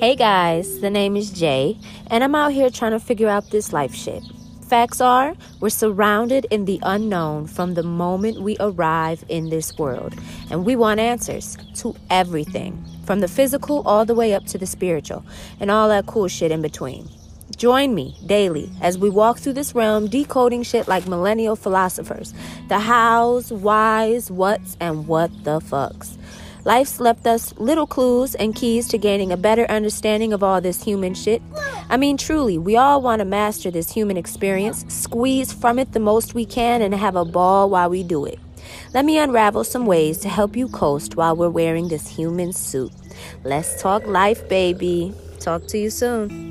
Hey guys, the name is Jay, and I'm out here trying to figure out this life shit. Facts are, we're surrounded in the unknown from the moment we arrive in this world, and we want answers to everything, from the physical all the way up to the spiritual, and all that cool shit in between. Join me daily as we walk through this realm decoding shit like millennial philosophers the hows, whys, whats, and what the fucks. Life's left us little clues and keys to gaining a better understanding of all this human shit. I mean, truly, we all want to master this human experience, squeeze from it the most we can, and have a ball while we do it. Let me unravel some ways to help you coast while we're wearing this human suit. Let's talk life, baby. Talk to you soon.